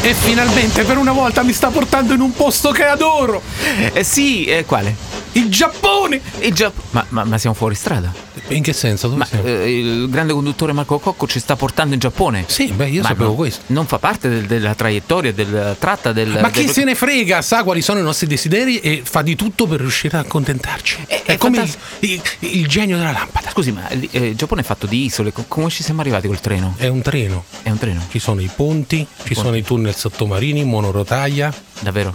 E finalmente per una volta mi sta portando in un posto che adoro! Eh, sì, eh, quale? Il Giappone! Il Gia- ma, ma- ma siamo fuori strada? In che senso? Ma eh, il grande conduttore Marco Cocco ci sta portando in Giappone. Sì, beh, io sapevo non, questo. Non fa parte del- della traiettoria, del tratta del. Ma chi del- se ne frega, sa quali sono i nostri desideri e fa di tutto per riuscire a accontentarci. È- È, è come il, il- il genio della lampada. Scusi, ma eh, il Giappone è fatto di isole. co- Come ci siamo arrivati col treno? È un treno. È un treno, Ci sono i ponti, ci sono i tunnel sottomarini, monorotaglia. Davvero.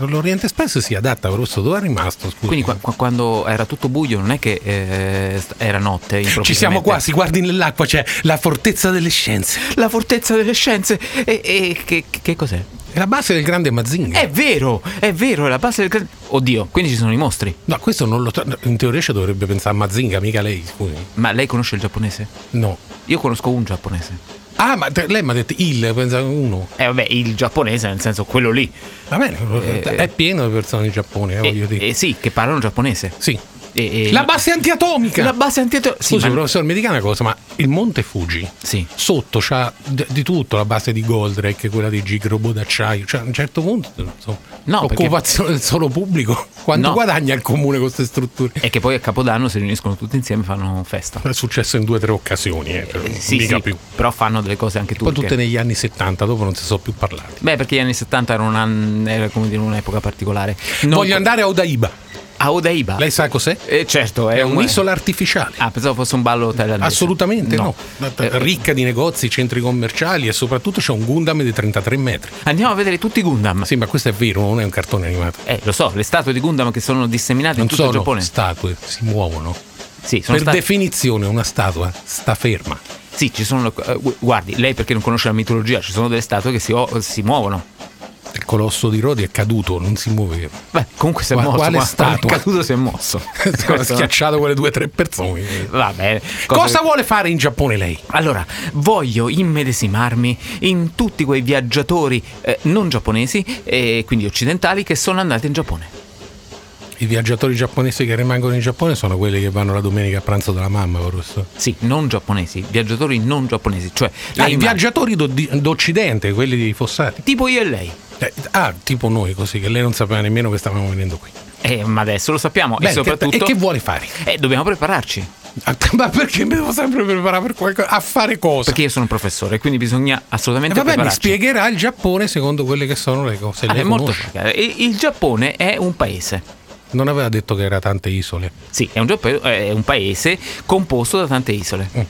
L'Oriente Express si adatta, Rosso, dove è rimasto? Scusi. Quindi qua- qua- quando era tutto buio non è che eh, era notte. Ci siamo quasi, guardi nell'acqua, c'è la fortezza delle scienze. La fortezza delle scienze. E, e che, che cos'è? È la base del grande Mazinga. È vero, è vero, è la base del. gran- Oddio, quindi ci sono i mostri. No, questo non lo. In teoria ci dovrebbe pensare a Mazinga, mica lei, scusi. Ma lei conosce il giapponese? No. Io conosco un giapponese. Ah, ma te- lei mi ha detto il, pensa uno. Eh vabbè, il giapponese, nel senso quello lì. Va bene, Eh, è pieno di persone in Giappone, eh, voglio Eh, dire. eh, sì, che parlano giapponese. Sì. E- e- La base antiatomica! La base antiatomica. Scusi, ma- professore, mi dica una cosa, ma il Monte Fuji sì. sotto c'ha d- di tutto, la base di Goldrake, quella di Gig Robot d'acciaio, cioè a un certo punto insomma, No, perché- occupazione del solo pubblico. Quanto No. guadagna il comune con queste strutture? E che poi a Capodanno si riuniscono tutti insieme e fanno festa. È successo in due o tre occasioni, eh, però, Eh, sì, sì, più. però fanno delle cose anche Poi turche. tutte negli anni 70, dopo non si sono più parlati. Beh, perché gli anni 70 erano, una- era come dire un'epoca particolare. Non- Voglio andare a Odaiba. A Odaiba. Lei sa cos'è? Eh, certo, è, È un- un'isola artificiale. Ah, pensavo fosse un ballo thailandese. Assolutamente no. Eh, Ricca di negozi, centri commerciali e soprattutto c'è un Gundam di 33 metri. Andiamo a vedere tutti i Gundam. Sì, ma questo è vero, non è un cartone animato. Eh, lo so, le statue di Gundam che sono disseminate Non in tutto il sono Giappone. statue, si muovono. Sì, sono per state- definizione una statua sta ferma. Sì, ci sono. gu- guardi, lei perché non conosce la mitologia, ci sono delle statue che si, o- si muovono. Il colosso di Rodi è caduto, non si muoveva. Beh, comunque si è Qua- mosso. quale qua- statua? È caduto, si è mosso. ha schiacciato quelle due o tre persone. Va bene. Cosa vuole fare in Giappone lei? Allora, voglio immedesimarmi in tutti quei viaggiatori eh, non giapponesi e quindi occidentali che sono andati in Giappone. I viaggiatori giapponesi che rimangono in Giappone sono quelli che vanno la domenica a pranzo della mamma, Rosso. Sì, non giapponesi, viaggiatori non giapponesi, cioè Ah, i viaggiatori d'o- d'Occidente, quelli di Fossati. tipo io e lei. Eh, ah, tipo noi così, che lei non sapeva nemmeno che stavamo venendo qui. Eh, ma adesso lo sappiamo Beh, e soprattutto che, e che vuole fare? eh, dobbiamo prepararci, Ah, Ma perché mi devo sempre preparare per qualcosa? A fare cosa? perché io sono un professore, quindi bisogna Eh, assolutamente vabbè, mi prepararci. spiegherà il Giappone secondo quelle che sono le cose. Ah, Lei è molto conosce. E Il Giappone è un paese. Non aveva detto che era tante isole. Sì, è un, è un paese composto da tante isole. Mm.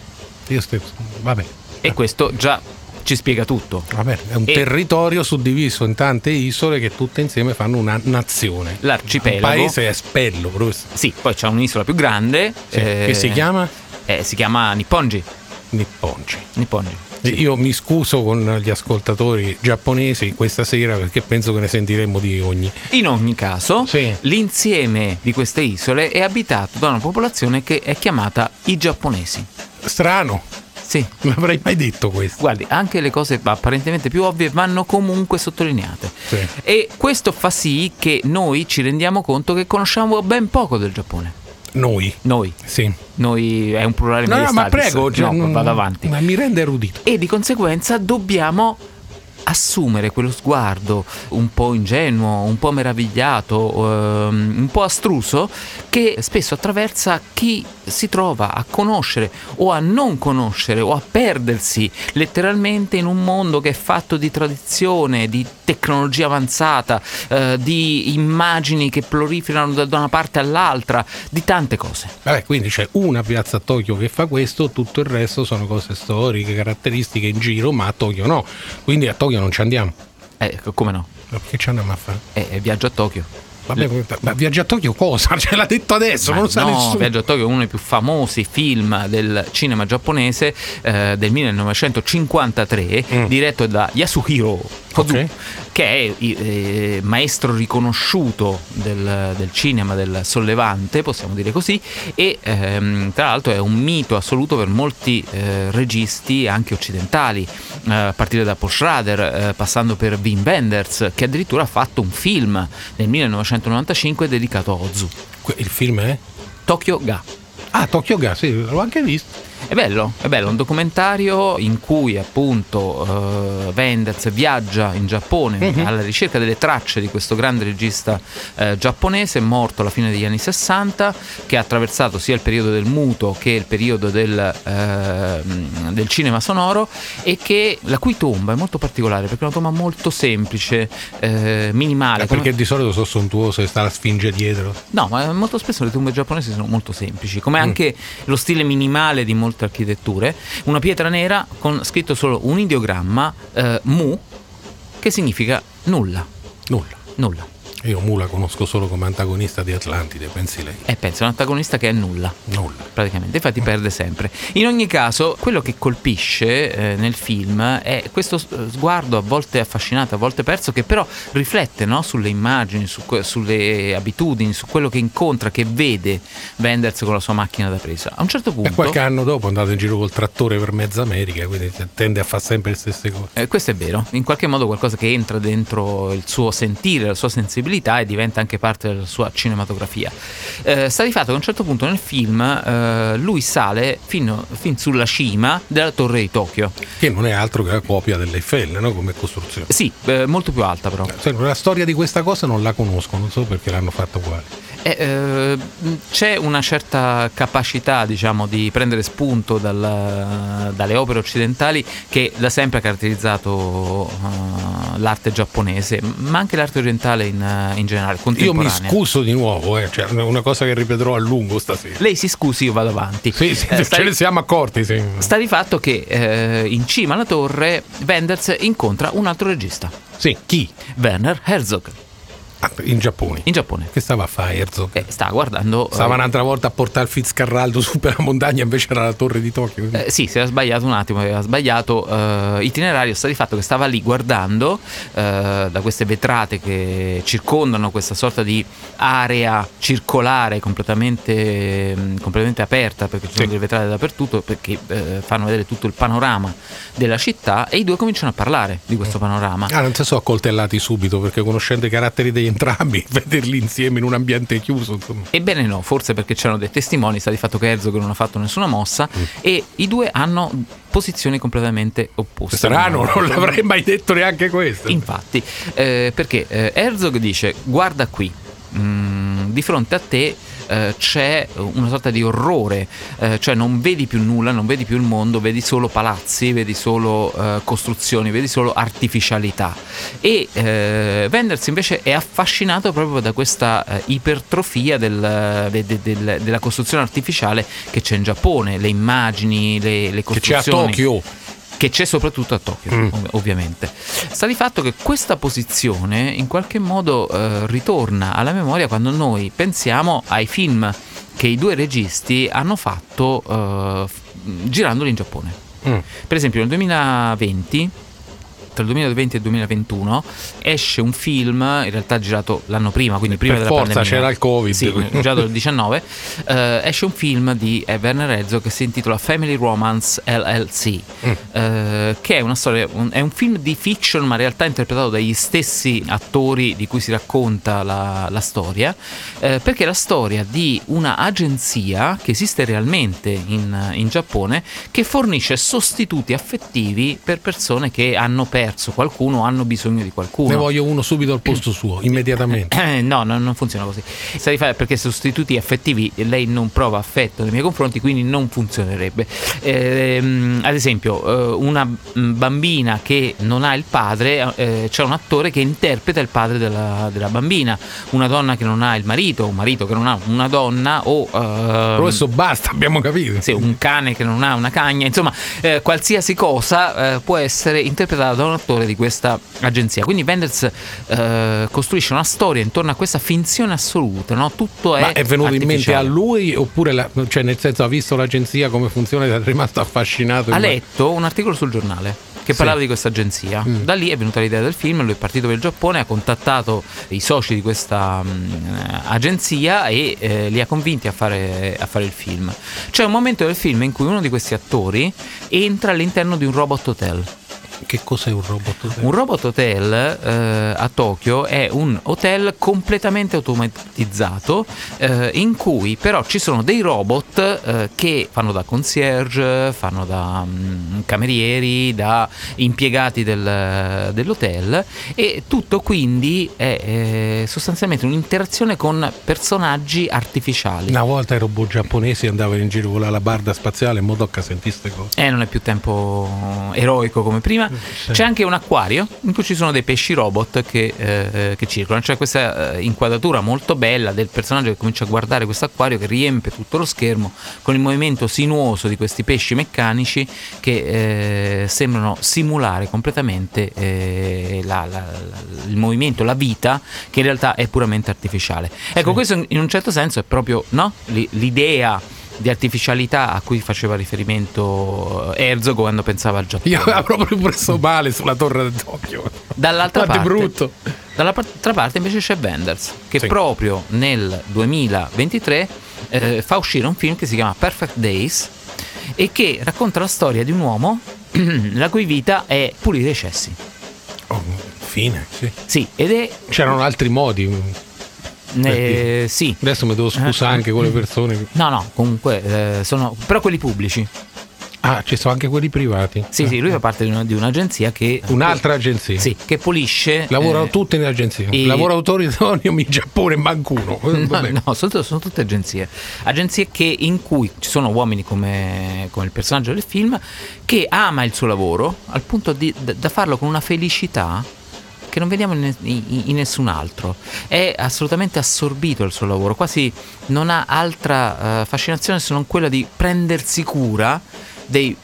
Io stesso. Vabbè. E questo già ci spiega tutto. Vabbè, è un E- territorio suddiviso in tante isole che tutte insieme fanno una nazione. L'arcipelago. Un paese è spello, professore. Sì, poi c'è un'isola più grande. Sì, eh, che si chiama eh, si chiama Nippongi. Nipponci. Nippongi. Io mi scuso con gli ascoltatori giapponesi questa sera perché penso che ne sentiremo di ogni. In ogni caso, Sì. l'insieme di queste isole è abitato da una popolazione che è chiamata i giapponesi. Strano, Sì. non avrei mai detto questo. Guardi, anche le cose apparentemente più ovvie vanno comunque sottolineate. Sì. E questo fa sì che noi ci rendiamo conto che conosciamo ben poco del Giappone. Noi. Noi. Sì. Noi è un plurale No, no, ma prego, cioè, No, vado avanti. Ma mi rende erudito. e di conseguenza dobbiamo assumere quello sguardo un po' ingenuo, un po' meravigliato, ehm, un po' astruso che spesso attraversa chi si trova a conoscere o a non conoscere o a perdersi letteralmente in un mondo che è fatto di tradizione, di tecnologia avanzata, eh, di immagini che proliferano da una parte all'altra, di tante cose. Vabbè, quindi c'è una piazza a Tokyo che fa questo, tutto il resto sono cose storiche, caratteristiche in giro, ma a Tokyo no. Quindi a Tokyo non ci andiamo. Eh, come no? Ma Perché ci andiamo a fare? Eh, viaggio a Tokyo. Vabbè, ma viaggia a Tokyo cosa? Ce l'ha detto adesso, Ma non lo sa no, nessuno. Viaggio a Tokyo è uno dei più famosi film del cinema giapponese eh, del 1953, Mm. diretto da Yasuhiro Ozu, Ok. che è eh, maestro riconosciuto del, del cinema del sollevante, possiamo dire così, e ehm, tra l'altro è un mito assoluto per molti eh, registi anche occidentali, eh, a partire da Paul Schrader, eh, passando per Wim Wenders, che addirittura ha fatto un film nel 1995 dedicato a Ozu. Il film è? Tokyo Ga. Ah, Tokyo Gas, sì, l'ho anche visto. È bello, è bello, un documentario in cui appunto uh, Wenders viaggia in Giappone uh-huh. alla ricerca delle tracce di questo grande regista uh, giapponese morto alla fine degli anni 60 che ha attraversato sia il periodo del muto che il periodo del, uh, del cinema sonoro e che, la cui tomba è molto particolare perché è una tomba molto semplice, minimale. Eh, perché come... di solito sono sontuose e sta la sfinge dietro. No, ma molto spesso le tombe giapponesi sono molto semplici, come mm. anche lo stile minimale di molte architetture. Una pietra nera con scritto solo un ideogramma eh, Mu, che significa nulla. Nulla. Nulla. Io Mu la conosco solo come antagonista di Atlantide, pensi lei? Eh, penso, un antagonista che è nulla. Nulla. Praticamente, infatti perde sempre. In ogni caso, quello che colpisce eh, nel film è questo sguardo a volte affascinato, a volte perso, che però riflette no, sulle immagini, su, sulle abitudini, su quello che incontra, che vede Wenders con la sua macchina da presa. A un certo punto... E qualche anno dopo è andato in giro col trattore per mezza America, quindi tende a fare sempre le stesse cose. Eh, questo è vero. In qualche modo qualcosa che entra dentro il suo sentire, la sua sensibilità sensibilità e diventa anche parte della sua cinematografia. Eh, sta di fatto che a un certo punto nel film eh, lui sale fino, fin sulla cima della torre di Tokyo. Che non è altro che la copia dell'Eiffel, no? Come costruzione. Sì, eh, molto più alta però. Cioè, la storia di questa cosa non la conosco, non so perché l'hanno fatta uguale. Eh, eh, c'è una certa capacità diciamo, di prendere spunto dal, dalle opere occidentali che da sempre ha caratterizzato uh, l'arte giapponese, ma anche l'arte orientale in, in generale. Io mi scuso di nuovo, eh, cioè una cosa che ripeterò a lungo stasera. Lei si scusi, io vado avanti. Sì, sì eh, ce ne siamo accorti. Sì. Sta di fatto che eh, in cima alla torre Wenders incontra un altro regista. Sì, chi? Werner Herzog. Ah, in Giappone. In Giappone. Che stava a fare Herzog? Eh, stava guardando. Stava uh, un'altra volta a portare il Fitzcarraldo su per la montagna, invece era la torre di Tokyo. Eh, sì, si era sbagliato un attimo, aveva sbagliato uh, itinerario. Sta di fatto che stava lì guardando uh, da queste vetrate che circondano questa sorta di area circolare completamente, um, completamente aperta, perché ci sono sì. delle vetrate dappertutto, perché fanno vedere tutto il panorama della città. E i due cominciano a parlare di questo panorama. Ah, non si sono accoltellati subito, perché conoscendo i caratteri degli entrambi, vederli insieme in un ambiente chiuso. Insomma. Ebbene no, forse perché c'erano dei testimoni, sta di fatto che Herzog non ha fatto nessuna mossa mm. e i due hanno posizioni completamente opposte. Strano, non l'avrei mai detto neanche questo. Infatti, eh, perché eh, Herzog dice guarda qui, mh, mm, di fronte a te eh, c'è una sorta di orrore, eh, cioè non vedi più nulla, non vedi più il mondo, vedi solo palazzi, vedi solo eh, costruzioni, vedi solo artificialità. E eh, Wenders invece è affascinato proprio da questa eh, ipertrofia del, de, de, de, della costruzione artificiale che c'è in Giappone, le immagini, le, le costruzioni. Che c'è a Tokyo che c'è soprattutto a Tokyo, mm. ovviamente. Sta di fatto che questa posizione in qualche modo eh, ritorna alla memoria quando noi pensiamo ai film che i due registi hanno fatto eh, girandoli in Giappone. Mm. Per esempio nel 2020 tra il 2020 e il 2021 esce un film, in realtà girato l'anno prima, quindi prima per della forza, pandemia. c'era il Covid. Sì, girato il 19. Eh, esce un film di Werner Herzog che si intitola Family Romance LLC, mm. eh, che è una storia, un, è un film di fiction, ma in realtà interpretato dagli stessi attori di cui si racconta la, la storia, eh, perché è la storia di una agenzia che esiste realmente in, in Giappone che fornisce sostituti affettivi per persone che hanno perso perso qualcuno, hanno bisogno di qualcuno. Ne voglio uno subito al posto suo, immediatamente. Eh, no, no, non funziona così. Sa di fare perché sostituti affettivi lei non prova affetto nei miei confronti, quindi non funzionerebbe. Eh, ad esempio, eh, una bambina che non ha il padre, eh, c'è un attore che interpreta il padre della, della, bambina, una donna che non ha il marito, un marito che non ha una donna o... Però questo basta, abbiamo capito. Sì, un cane che non ha una cagna, insomma, eh, qualsiasi cosa eh, può essere interpretata da un attore di questa agenzia. Quindi Wenders eh, costruisce una storia intorno a questa finzione assoluta, no? Tutto è. Ma è venuto in mente a lui oppure, la, cioè nel senso, ha visto l'agenzia come funziona ed è rimasto affascinato? Ha letto un articolo sul giornale che sì. parlava di questa agenzia. Mm. Da lì è venuta l'idea del film, lui è partito per il Giappone, ha contattato i soci di questa um, agenzia e eh, li ha convinti a fare, a fare, il film. C'è un momento del film in cui uno di questi attori entra all'interno di un robot hotel Che cos'è un robot hotel? Un robot hotel eh, a Tokyo è un hotel completamente automatizzato eh, in cui però ci sono dei robot eh, che fanno da concierge, fanno da mm, camerieri, da impiegati del- dell'hotel e tutto quindi è eh, sostanzialmente un'interazione con personaggi artificiali. Una volta i robot giapponesi andavano in giro con la labarda spaziale in modo che sentiste cose. Eh, non è più tempo eroico come prima. C'è anche un acquario in cui ci sono dei pesci robot che, eh, che circolano. C'è questa eh, inquadratura molto bella del personaggio che comincia a guardare questo acquario che riempie tutto lo schermo con il movimento sinuoso di questi pesci meccanici che eh, sembrano simulare completamente eh, la- la- la- il movimento, la vita, che in realtà è puramente artificiale. Ecco, Sì. questo in un certo senso è proprio no? L'idea di artificialità a cui faceva riferimento eh, Herzog quando pensava al Giappone. Io avevo proprio preso male sulla torre di Tokyo. Dall'altra parte, brutto. dall'altra parte invece c'è Wenders, che Sì. proprio nel 2023 eh, fa uscire un film che si chiama Perfect Days e che racconta la storia di un uomo la cui vita è pulire i cessi. Oh, fine, sì. Sì, ed è... C'erano altri modi. Eh, sì. Adesso mi devo scusare Eh. anche con le persone. che- No, no, comunque eh, sono... però quelli pubblici. Ah, ci sono anche quelli privati. Sì, sì, lui fa parte di, una- di un'agenzia che... Un'altra agenzia. Sì, che pulisce... Lavorano eh, tutte in agenzia. i- Lavoro autoritarium in Giappone, manco uno. Eh, No, no, sono, sono tutte agenzie. Agenzie che, in cui ci sono uomini come, come il personaggio del film che ama il suo lavoro al punto di, da, da farlo con una felicità che non vediamo in, in- in nessun altro. È assolutamente assorbito il suo lavoro, quasi non ha altra eh, fascinazione se non quella di prendersi cura dei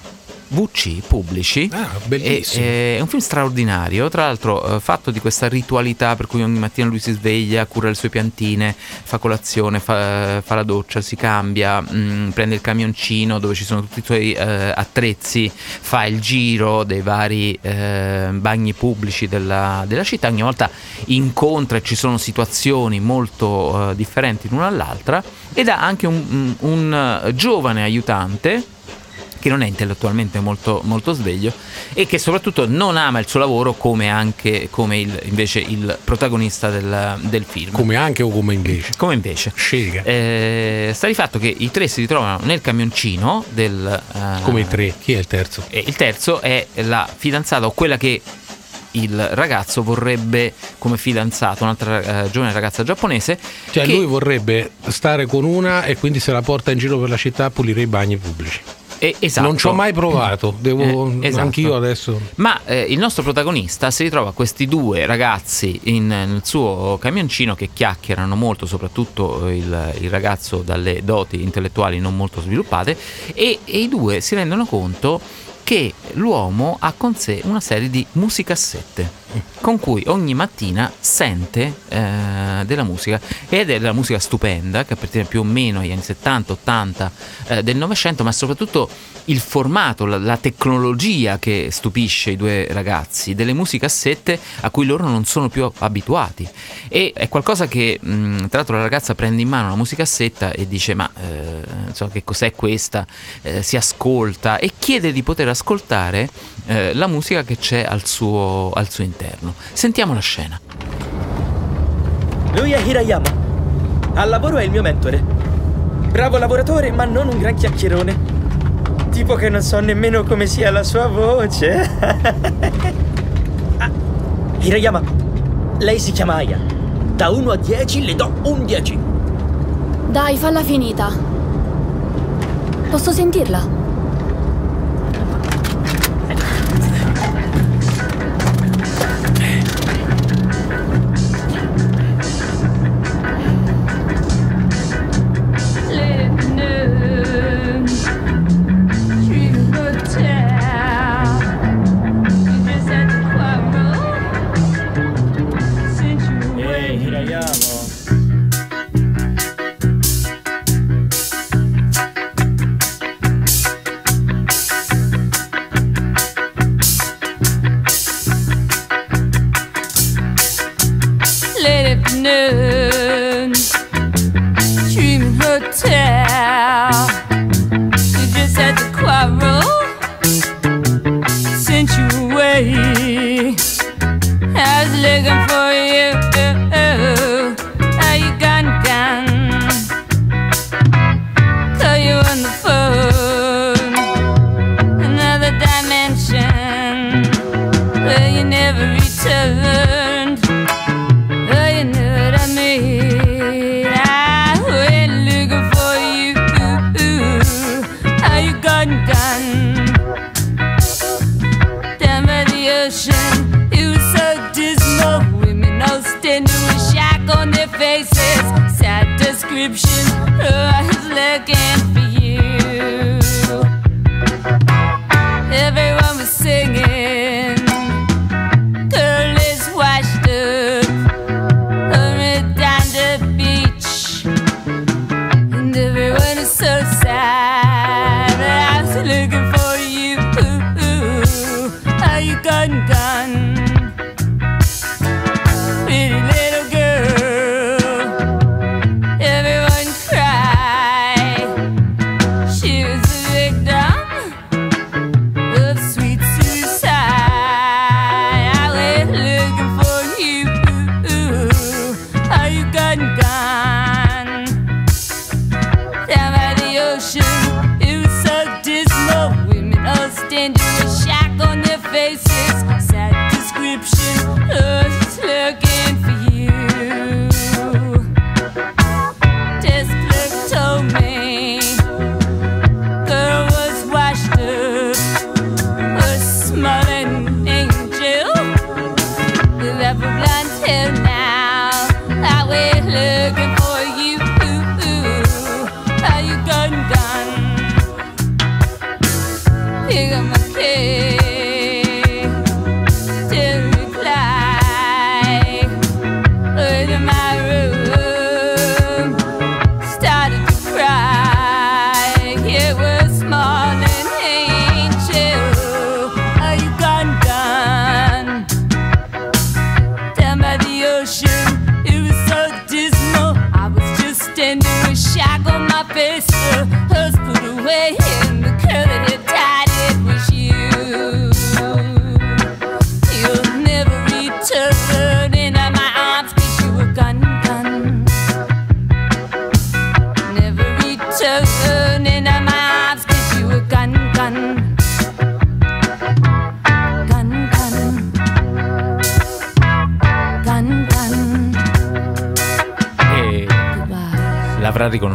VC pubblici. Ah, bellissimo. E- è un film straordinario, tra l'altro eh, fatto di questa ritualità per cui ogni mattina lui si sveglia, cura le sue piantine, fa colazione, fa, fa la doccia, si cambia, mm, prende il camioncino dove ci sono tutti i suoi eh, attrezzi, fa il giro dei vari eh, bagni pubblici della, della città, ogni volta incontra e ci sono situazioni molto eh, differenti l'una dall'altra ed ha anche un, un- un, eh, giovane aiutante che non è intellettualmente molto, molto sveglio e che soprattutto non ama il suo lavoro come anche come il- invece il protagonista del, del film. Come anche o come invece. Come invece. Scega. Eh, sta di fatto che i tre si ritrovano nel camioncino del... eh, Come i tre. Chi è il terzo? e il terzo è la fidanzata o quella che il ragazzo vorrebbe come fidanzata, un'altra eh, giovane ragazza giapponese. Cioè, che- lui vorrebbe stare con una e quindi se la porta in giro per la città a pulire i bagni pubblici. Eh, esatto. Non ci ho mai provato. Devo, Eh, esatto. Anch'io adesso. Ma eh, il nostro protagonista si ritrova questi due ragazzi in- nel suo camioncino che chiacchierano molto, soprattutto eh, il, il ragazzo dalle doti intellettuali non molto sviluppate, e, e i due si rendono conto che l'uomo ha con sé una serie di musicassette con cui ogni mattina sente eh, della musica ed è della musica stupenda che appartiene più o meno agli anni 70-80 eh, del Novecento, ma soprattutto il formato, la, la tecnologia che stupisce i due ragazzi, delle musicassette a cui loro non sono più abituati. E è qualcosa che, mh, tra l'altro, la ragazza prende in mano una musicassetta e dice: Ma eh, insomma, che cos'è questa? Eh, si ascolta e chiede di poter ascoltare eh, la musica che c'è al suo, al suo interno. Sentiamo la scena. Lui è Hirayama. Al lavoro è il mio mentore. Bravo lavoratore, ma non un gran chiacchierone. Tipo che non so nemmeno come sia la sua voce. ah, Hirayama, lei si chiama Aya. Da 1 a 10 le do un 10. Dai, falla finita. Posso sentirla? afternoon hotel We just had to quarrel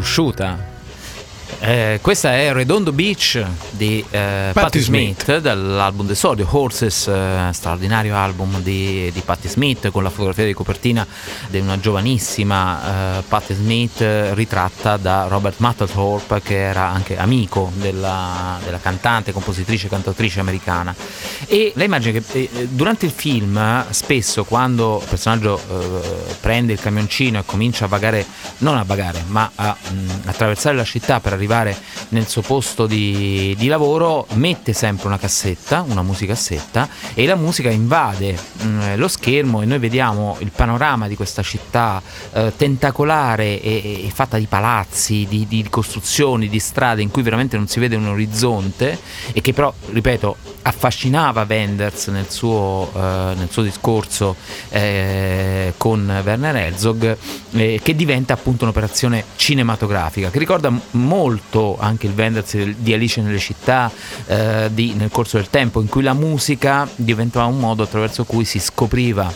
l'avrà riconosciuta. Eh, questa è Redondo Beach di eh, Patti Smith, Smith. dall'album d'esordio Horses, eh, straordinario album di, di Patti Smith con la fotografia di copertina di una giovanissima eh, Patti Smith ritratta da Robert Mapplethorpe che era anche amico della, della cantante, compositrice e cantautrice americana. E lei immagina che eh, durante il film spesso quando il personaggio eh, prende il camioncino e comincia a vagare, non a vagare, ma a mh, attraversare la città per arrivare nel suo posto di, di lavoro, mette sempre una cassetta, una musicassetta e la musica invade mh, lo schermo e noi vediamo il panorama di questa città eh, tentacolare e, e fatta di palazzi, di, di costruzioni, di strade in cui veramente non si vede un orizzonte e che però, ripeto, affascinava Wenders nel suo, eh, nel suo discorso eh, con Werner Herzog, eh, che diventa appunto un'operazione cinematografica, che ricorda molto anche il Wenders di Alice nelle città eh, di- nel corso del tempo, in cui la musica diventava un modo attraverso cui si scopriva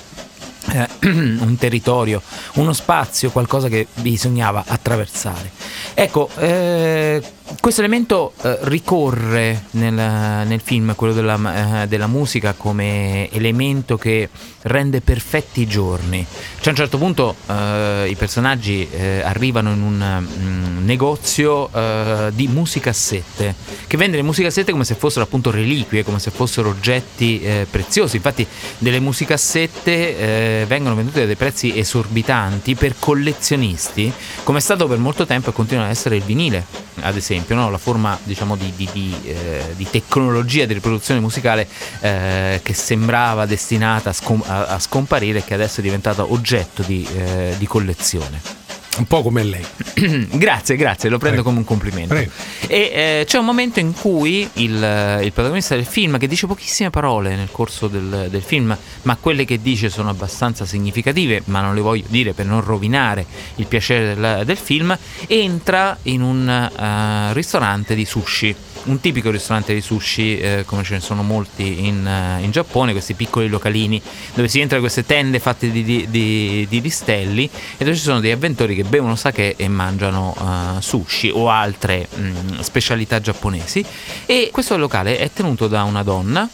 eh, un territorio, uno spazio, qualcosa che bisognava attraversare. Ecco, eh, questo elemento eh, ricorre nel, nel film, quello della, eh, della musica, come elemento che rende perfetti i giorni. Cioè a un certo punto eh, i personaggi eh, arrivano in un mm, negozio eh, di musicassette, che vende le musicassette come se fossero appunto reliquie, come se fossero oggetti eh, preziosi. Infatti delle musicassette vengono vendute a dei prezzi esorbitanti per collezionisti, come è stato per molto tempo e continua ad essere il vinile, ad esempio, no? la forma diciamo di, di- di, eh, di tecnologia di riproduzione musicale eh, che sembrava destinata a, scom- a- a scomparire e che adesso è diventata oggetto di, eh, di collezione. Un po' come lei. grazie, grazie, lo prendo Prego. come un complimento. Prego. E eh, c'è un momento in cui il, eh, il protagonista del film, che dice pochissime parole nel corso del, del film, ma quelle che dice sono abbastanza significative, ma non le voglio dire per non rovinare il piacere del, del film, entra in un eh, ristorante di sushi. Un tipico ristorante di sushi, eh, come ce ne sono molti in, eh, in Giappone, questi piccoli localini dove si entra in queste tende fatte di, di, di- di listelli e dove ci sono degli avventori che bevono sake e mangiano eh, sushi o altre mh, specialità giapponesi. E questo locale è tenuto da una donna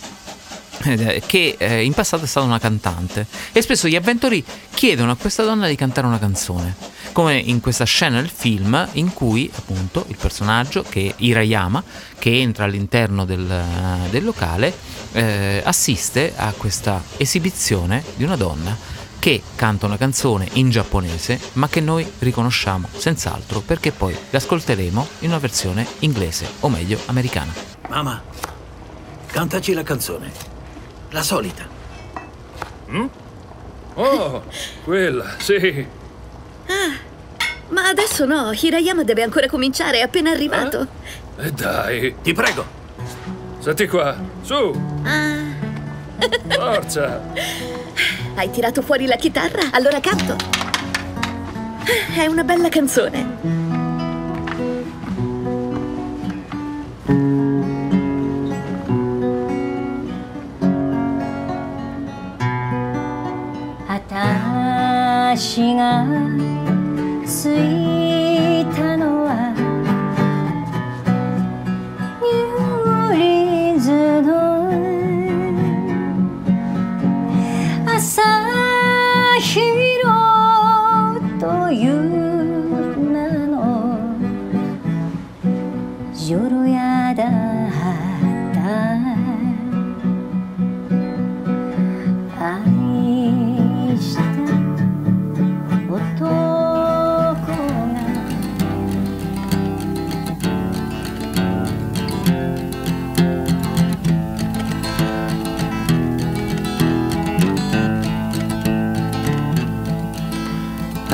che eh, in passato è stata una cantante. E spesso gli avventori chiedono a questa donna di cantare una canzone. Come in questa scena del film in cui appunto il personaggio che Hirayama che entra all'interno del, del locale eh, assiste a questa esibizione di una donna che canta una canzone in giapponese ma che noi riconosciamo senz'altro perché poi l'ascolteremo in una versione inglese o meglio americana. Mamma, cantaci la canzone. La solita. Oh, quella, sì. Ma adesso no, Hirayama deve ancora cominciare, è appena arrivato. E dai, Ti prego. senti qua, su, Ah, forza. hai tirato fuori la chitarra? Allora canto. È una bella canzone. "私が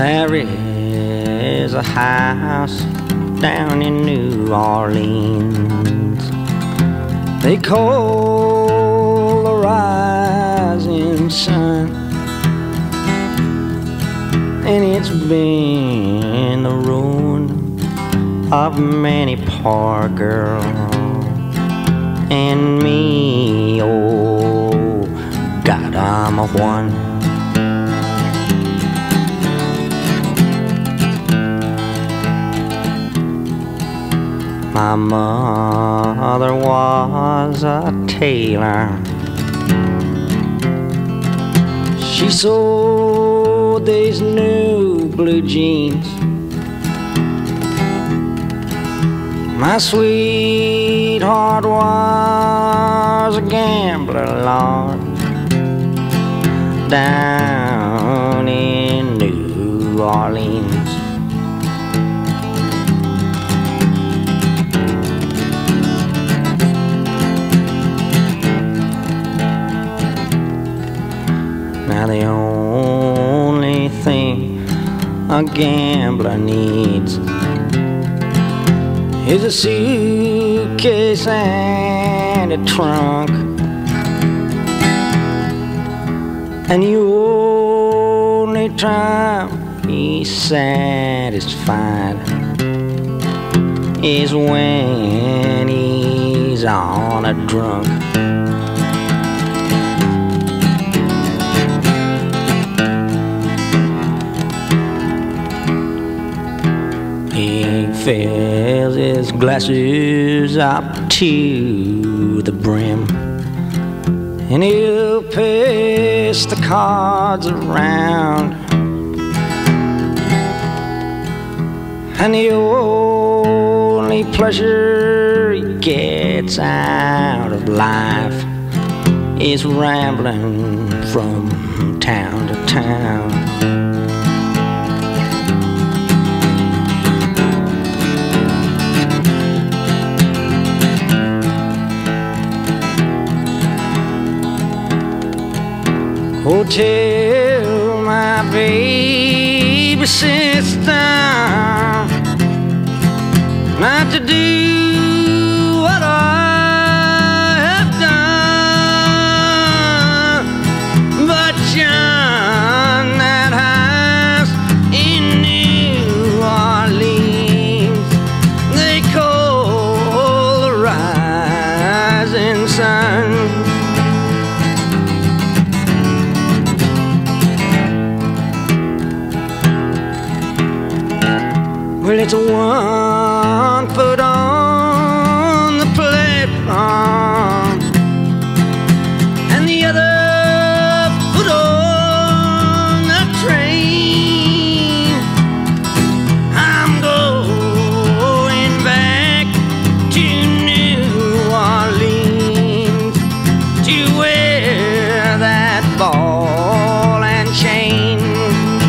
There is a house down in New Orleans. They call the rising sun. And it's been the ruin of many poor girls. And me, oh, God, I'm a one. My mother was a tailor. She sold these new blue jeans. My sweetheart was a gambler, Lord, down in New Orleans. The only thing a gambler needs is a suitcase and a trunk. And the only time he's satisfied is when he's on a drunk. Fills his glasses up to the brim. And he'll pass the cards around. And the only pleasure he gets out of life is rambling from town to town. Hotel, my baby sister. It's one foot on the platform and the other foot on the train. I'm going back to New Orleans to wear that ball and chain.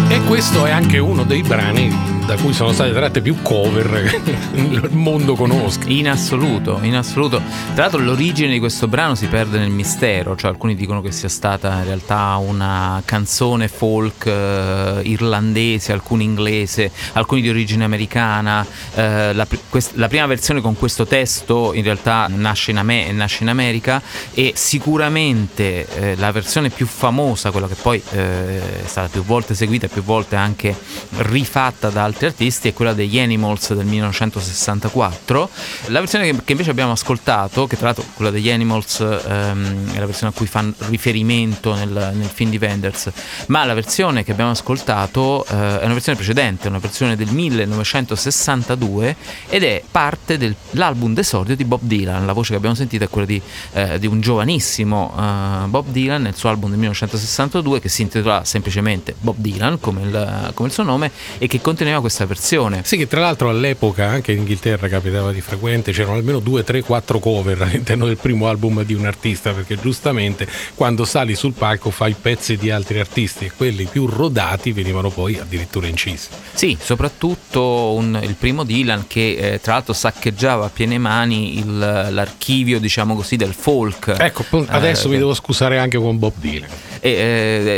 E questo è anche uno dei brani da cui sono state tratte più cover che il mondo conosca. In assoluto, in assoluto. Tra l'altro l'origine di questo brano si perde nel mistero, cioè alcuni dicono che sia stata in realtà una canzone folk eh, irlandese, alcuni inglese, alcuni di origine americana. Eh, la, quest- la prima versione con questo testo in realtà nasce in, Ame- nasce in America e sicuramente eh, la versione più famosa, quella che poi eh, è stata più volte seguita e più volte anche rifatta da altri artisti, è quella degli Animals del 1964. La versione che, invece abbiamo ascoltato, che tra l'altro quella degli Animals ehm, è la versione a cui fanno riferimento nel, nel film di Wenders, ma la versione che abbiamo ascoltato eh, è una versione precedente, una versione del 1962 ed è parte dell'album d'esordio di Bob Dylan. La voce che abbiamo sentito è quella di, eh, di un giovanissimo eh, Bob Dylan nel suo album del 1962 che si intitola semplicemente Bob Dylan come il, come il suo nome e che conteneva questa versione. Sì, che tra l'altro all'epoca anche in Inghilterra capitava di frequente, c'erano almeno 2, 3, 4 cover all'interno del primo album di un artista, perché giustamente quando sali sul palco fai pezzi di altri artisti e quelli più rodati venivano poi addirittura incisi. Sì, soprattutto un- il primo Dylan che eh, tra l'altro saccheggiava a piene mani il- l'archivio, diciamo così, del folk. Ecco, adesso Eh, mi devo scusare anche con Bob Dylan. E,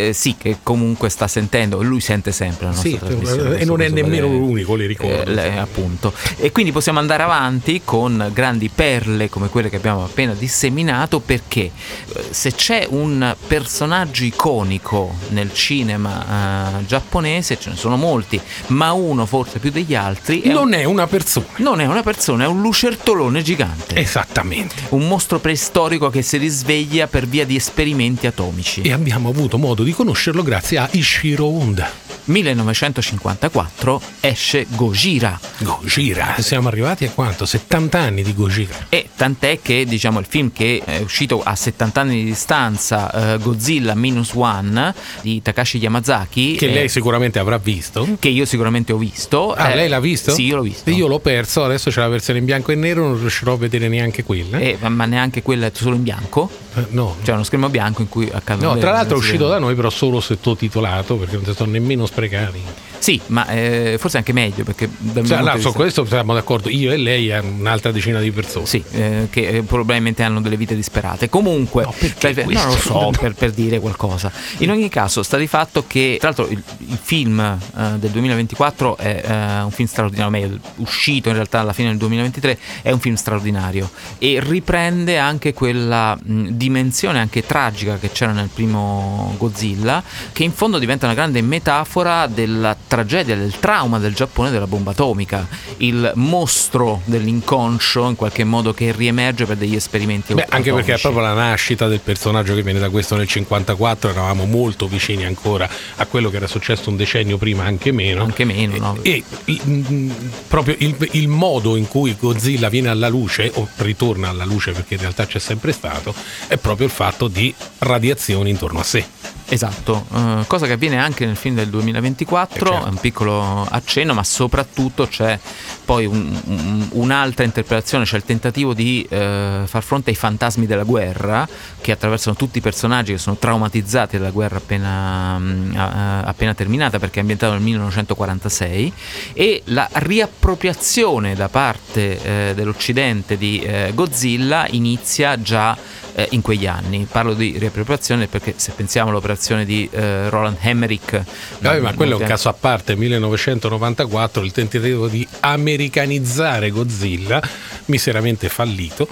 eh, sì, che comunque sta sentendo, lui sente sempre la nostra Sì, e non è nemmeno vale- l'unico, li ricordo. eh, le- appunto. E quindi possiamo andare avanti con grandi perle come quelle che abbiamo appena disseminato perché eh, se c'è un personaggio iconico nel cinema eh, giapponese, ce ne sono molti, ma uno forse più degli altri è Non un- è una persona. non è una persona, è un lucertolone gigante. Esattamente. Un mostro preistorico che si risveglia per via di esperimenti atomici. E abbiamo avuto modo di conoscerlo grazie a Ishiro Honda. 1954 esce Gojira. Gojira, siamo arrivati a quanto? 70 anni di Gojira. E tant'è che diciamo il film che è uscito a 70 anni di distanza, eh, Godzilla Minus One di Takashi Yamazaki, Che eh, lei sicuramente avrà visto. che io sicuramente ho visto. Ah, eh, lei l'ha visto? Sì, io l'ho visto. Io l'ho perso, adesso c'è la versione in bianco e nero, non riuscirò a vedere neanche quella. Eh, ma neanche quella è solo in bianco. Eh, no. C'è uno schermo bianco in cui accadono No, tra l'altro è uscito da noi però solo sottotitolato perché non si sono nemmeno sprecati. Sì, ma eh, forse anche meglio perché Cioè, no, di su questo siamo d'accordo, io e lei e un'altra decina di persone. Sì, eh, che eh, probabilmente hanno delle vite disperate. Comunque, No, per- non lo so, per, per dire qualcosa. In ogni caso, sta di fatto che, tra l'altro, il, il film eh, del 2024 è eh, un film straordinario, meglio, uscito in realtà alla fine del 2023, è un film straordinario e riprende anche quella mh, dimensione anche tragica che c'era nel primo Godzilla, che in fondo diventa una grande metafora della tragedia, del trauma del Giappone della bomba atomica, il mostro dell'inconscio in qualche modo che riemerge per degli esperimenti Beh, anche perché è proprio la nascita del personaggio che viene da questo nel 54, eravamo molto vicini ancora a quello che era successo un decennio prima, anche meno. Anche meno, no? E il- mm, proprio il, il modo in cui Godzilla viene alla luce, o ritorna alla luce perché in realtà c'è sempre stato, è proprio il fatto di radiazioni intorno a sé. Esatto, eh, cosa che avviene anche nel film del 2024, Eh, certo. è un piccolo accenno, ma soprattutto c'è poi un- un- un'altra interpretazione, c'è il tentativo di eh, far fronte ai fantasmi della guerra che attraversano tutti i personaggi che sono traumatizzati dalla guerra appena, mm, a- a- appena terminata perché è ambientato nel 1946 e la riappropriazione da parte eh, dell'Occidente di eh, Godzilla inizia già eh, in quegli anni. Parlo di riappropriazione perché se pensiamo all'operazione di eh, Roland Emmerich... Vabbè, ma quello è un caso a parte, 1994, il tentativo di americanizzare Godzilla, miseramente fallito,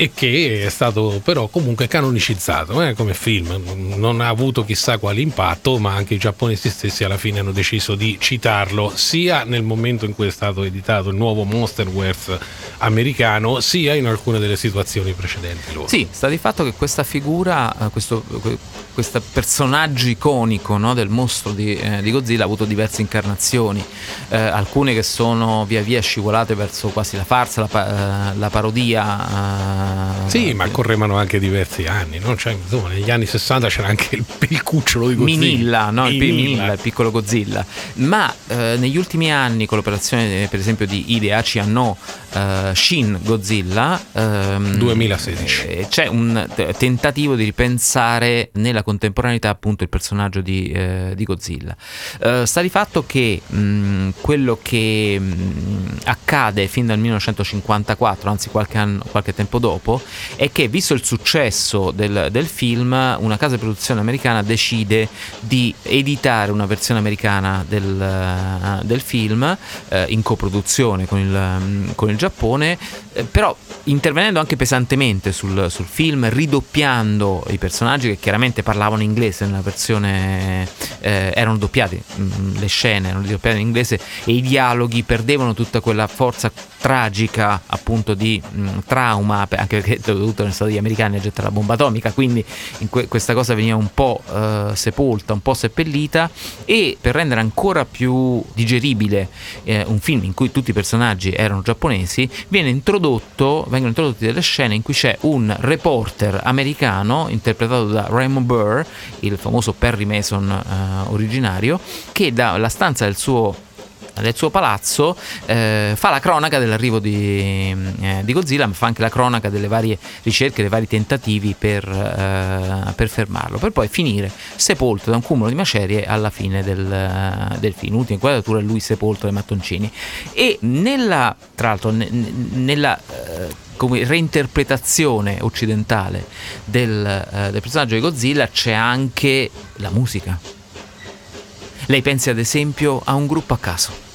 e che è stato però comunque canonicizzato eh, come film. Non ha avuto chissà quale impatto, ma anche i giapponesi stessi alla fine hanno deciso di citarlo sia nel momento in cui è stato editato il nuovo Monsterverse americano, sia in alcune delle situazioni precedenti loro. Sì, sta di fatto che questa figura, eh, questo, que- questo personaggio iconico no, del mostro di, eh, di Godzilla ha avuto diverse incarnazioni, eh, alcune che sono via via scivolate verso quasi la farsa, la, pa- eh, la parodia. eh, Sì, ma correvano anche diversi anni, no? Cioè, insomma, negli anni 60 c'era anche il, il cucciolo di Godzilla. Minilla, no? il, pi- Minilla. Il piccolo Godzilla. Ma eh, negli ultimi anni, con l'operazione, eh, per esempio, di Hideachi Anno, Shin Godzilla, ehm, 2016. eh, c'è un tentativo di ripensare nella contemporaneità appunto il personaggio di, eh, di Godzilla. Eh, sta di fatto che mh, quello che mh, accade fin dal 1954, anzi qualche, anno, qualche tempo dopo, è che visto il successo del, del film, una casa di produzione americana decide di editare una versione americana del, eh, del film eh, in coproduzione con il, mm, con il Giappone, eh, però intervenendo anche pesantemente sul, sul film, ridoppiando i personaggi che chiaramente parlavano inglese nella versione, eh, erano doppiati, mm, le scene erano doppiate in inglese e i dialoghi perdevano tutta quella forza tragica appunto di mm, trauma, anche perché dovuto negli stati americani a gettare la bomba atomica, quindi in que- questa cosa veniva un po' eh, sepolta, un po' seppellita e per rendere ancora più digeribile eh, un film in cui tutti i personaggi erano giapponesi, introdotto, vengono introdotte delle scene in cui c'è un reporter americano interpretato da Raymond Burr, il famoso Perry Mason eh, originario, che dalla stanza del suo del suo palazzo eh, fa la cronaca dell'arrivo di, eh, di Godzilla ma fa anche la cronaca delle varie ricerche, dei vari tentativi per, eh, per fermarlo per poi finire sepolto da un cumulo di macerie alla fine del, del film. L'ultima inquadratura è lui sepolto dai mattoncini. E nella tra l'altro ne- nella eh, come reinterpretazione occidentale del, eh, del personaggio di Godzilla c'è anche la musica. Lei pensi ad esempio a un gruppo a caso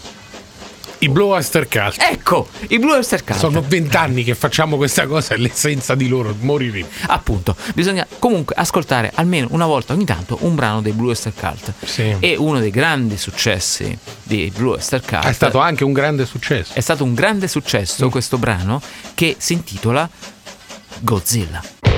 I Blue Oyster Cult. Ecco, i Blue Oyster Cult. Sono vent'anni che facciamo questa cosa e l'essenza di loro moriremo. Appunto, bisogna comunque ascoltare almeno una volta ogni tanto un brano dei Blue Oyster Cult. Sì. E uno dei grandi successi dei Blue Oyster Cult È stato anche un grande successo. è stato un grande successo questo brano che si intitola Godzilla.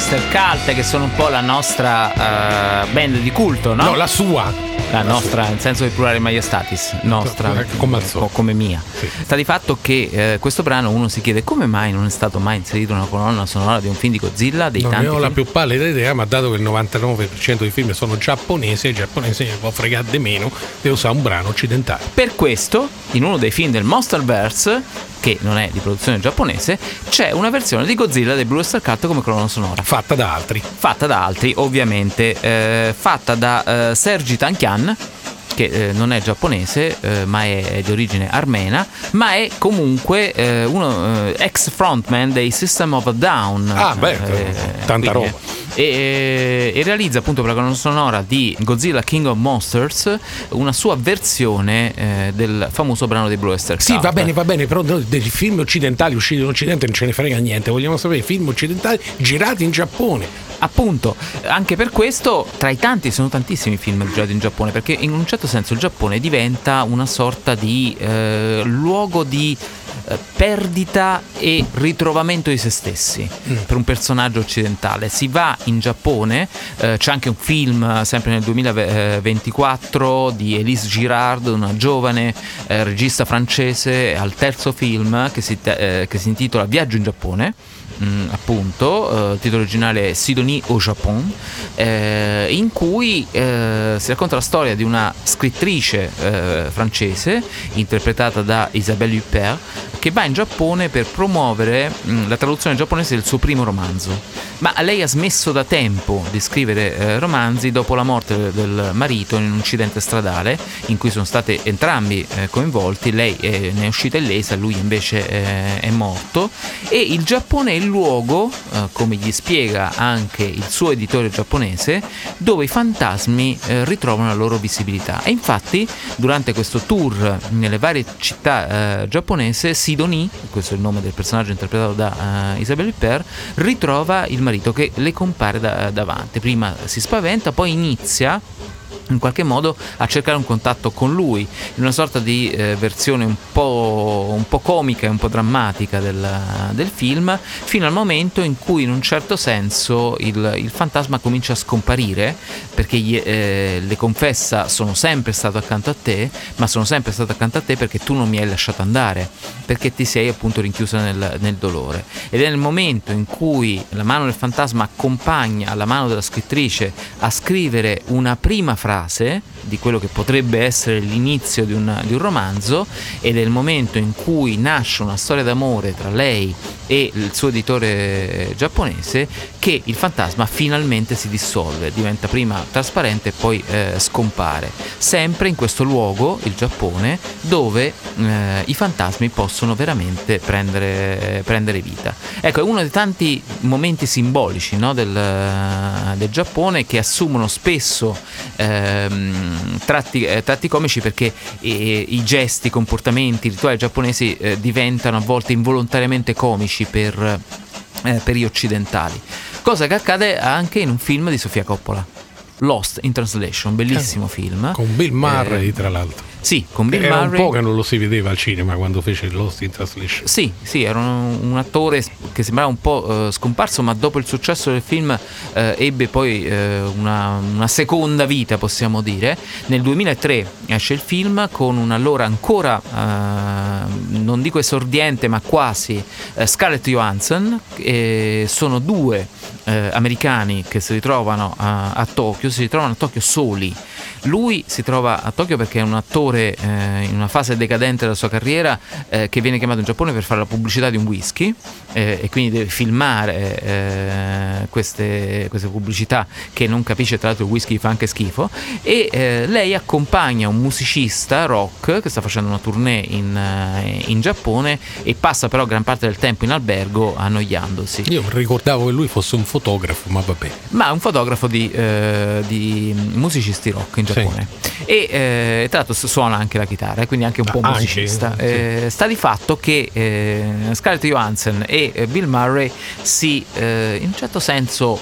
Oyster Cult che sono un po' la nostra eh, band di culto, no? No, la sua. La nostra, nel senso di plurale maiestatis, nostra, Come al solito. o come mia. Sta di fatto che eh, questo brano uno si chiede come mai non è stato mai inserito una colonna sonora di un film di Godzilla, dei Non tanti ne ho la film. più pallida idea, ma dato che il 99% dei film sono giapponesi, i giapponesi ne può fregare di meno di usare un brano occidentale. Per questo, in uno dei film del Monsterverse, che non è di produzione giapponese, c'è una versione di Godzilla dei Blue Oyster Cult come colonna sonora. Fatta da altri. Fatta da altri, ovviamente. eh, fatta da eh, Sergi Tankian che eh, non è giapponese eh, ma è, è di origine armena ma è comunque eh, uno eh, ex frontman dei System of a Down Ah, beh, tanta roba. e, e realizza appunto per la colonna sonora di Godzilla King of Monsters una sua versione eh, del famoso brano dei Blue Oyster Sì, va bene, va bene, però noi dei film occidentali usciti in Occidente non ce ne frega niente. Vogliamo sapere film occidentali girati in Giappone. Appunto, anche per questo, tra i tanti, sono tantissimi film girati in Giappone, perché in un certo senso il Giappone diventa una sorta di eh, luogo di eh, perdita e ritrovamento di se stessi per un personaggio occidentale. Si va in Giappone, eh, c'è anche un film eh, sempre nel 2024 di Elise Girard, una giovane eh, regista francese, al terzo film che si, che si intitola Viaggio in Giappone. Mm, appunto, eh, titolo originale Sidonie au Japon, eh, in cui eh, si racconta la storia di una scrittrice eh, francese interpretata da Isabelle Huppert che va in Giappone per promuovere mm, la traduzione giapponese del suo primo romanzo. Ma lei ha smesso da tempo di scrivere eh, romanzi dopo la morte del, marito in un incidente stradale in cui sono stati entrambi eh, coinvolti, lei ne è uscita illesa, lui invece è morto e il Giappone è il luogo, eh, come gli spiega anche il suo editore giapponese, dove i fantasmi eh, ritrovano la loro visibilità. E infatti durante questo tour nelle varie città eh, giapponese, Sidonie, questo è il nome del personaggio interpretato da eh, Isabelle Huppert, ritrova il marito che le compare da- davanti. Prima si spaventa, poi inizia in qualche modo a cercare un contatto con lui in una sorta di eh, versione un po', un po' comica e un po' drammatica del, del film fino al momento in cui in un certo senso il, il fantasma comincia a scomparire perché gli- eh, le confessa sono sempre stato accanto a te ma sono sempre stato accanto a te perché tu non mi hai lasciato andare perché ti sei appunto rinchiusa nel, nel dolore. Ed è nel momento in cui la mano del fantasma accompagna la mano della scrittrice a scrivere una prima frase di quello che potrebbe essere l'inizio di un, di un romanzo ed è il momento in cui nasce una storia d'amore tra lei e il suo editore giapponese che il fantasma finalmente si dissolve, diventa prima trasparente e poi eh, scompare, sempre in questo luogo, il Giappone, dove eh, i fantasmi possono veramente prendere, prendere vita. Ecco, è uno dei tanti momenti simbolici no, del, del Giappone che assumono spesso ehm, tratti, eh, tratti comici perché eh, i gesti, i comportamenti, i rituali giapponesi eh, diventano a volte involontariamente comici per, eh, per gli occidentali. Cosa che accade anche in un film di Sofia Coppola. Lost in Translation, bellissimo film. Con Bill Murray, Eh, tra l'altro. Sì, con Bill Era Murray. un po' che non lo si vedeva al cinema quando fece Lost in Translation. Sì, sì, era un, un attore che sembrava un po' eh, scomparso, ma dopo il successo del film eh, ebbe poi eh, una, una seconda vita, possiamo dire. Nel 2003 esce il film con un allora ancora, eh, non dico esordiente, ma quasi, eh, Scarlett Johansson. sono due eh, americani che si ritrovano a, a Tokyo, si ritrovano a Tokyo soli. Lui si trova a Tokyo perché è un attore eh, in una fase decadente della sua carriera eh, che viene chiamato in Giappone per fare la pubblicità di un whisky eh, e quindi deve filmare eh, queste, queste pubblicità che non capisce tra l'altro il whisky fa anche schifo e eh, lei accompagna un musicista rock che sta facendo una tournée in, eh, in Giappone e passa però gran parte del tempo in albergo annoiandosi. Io ricordavo che lui fosse un fotografo, ma vabbè. Ma è un fotografo di, di musicisti rock in Giappone. E eh, tra l'altro suona anche la chitarra, quindi anche un po' Anche, musicista. sì. Eh, sta di fatto che eh, Scarlett Johansson e eh, Bill Murray si, eh, in un certo senso,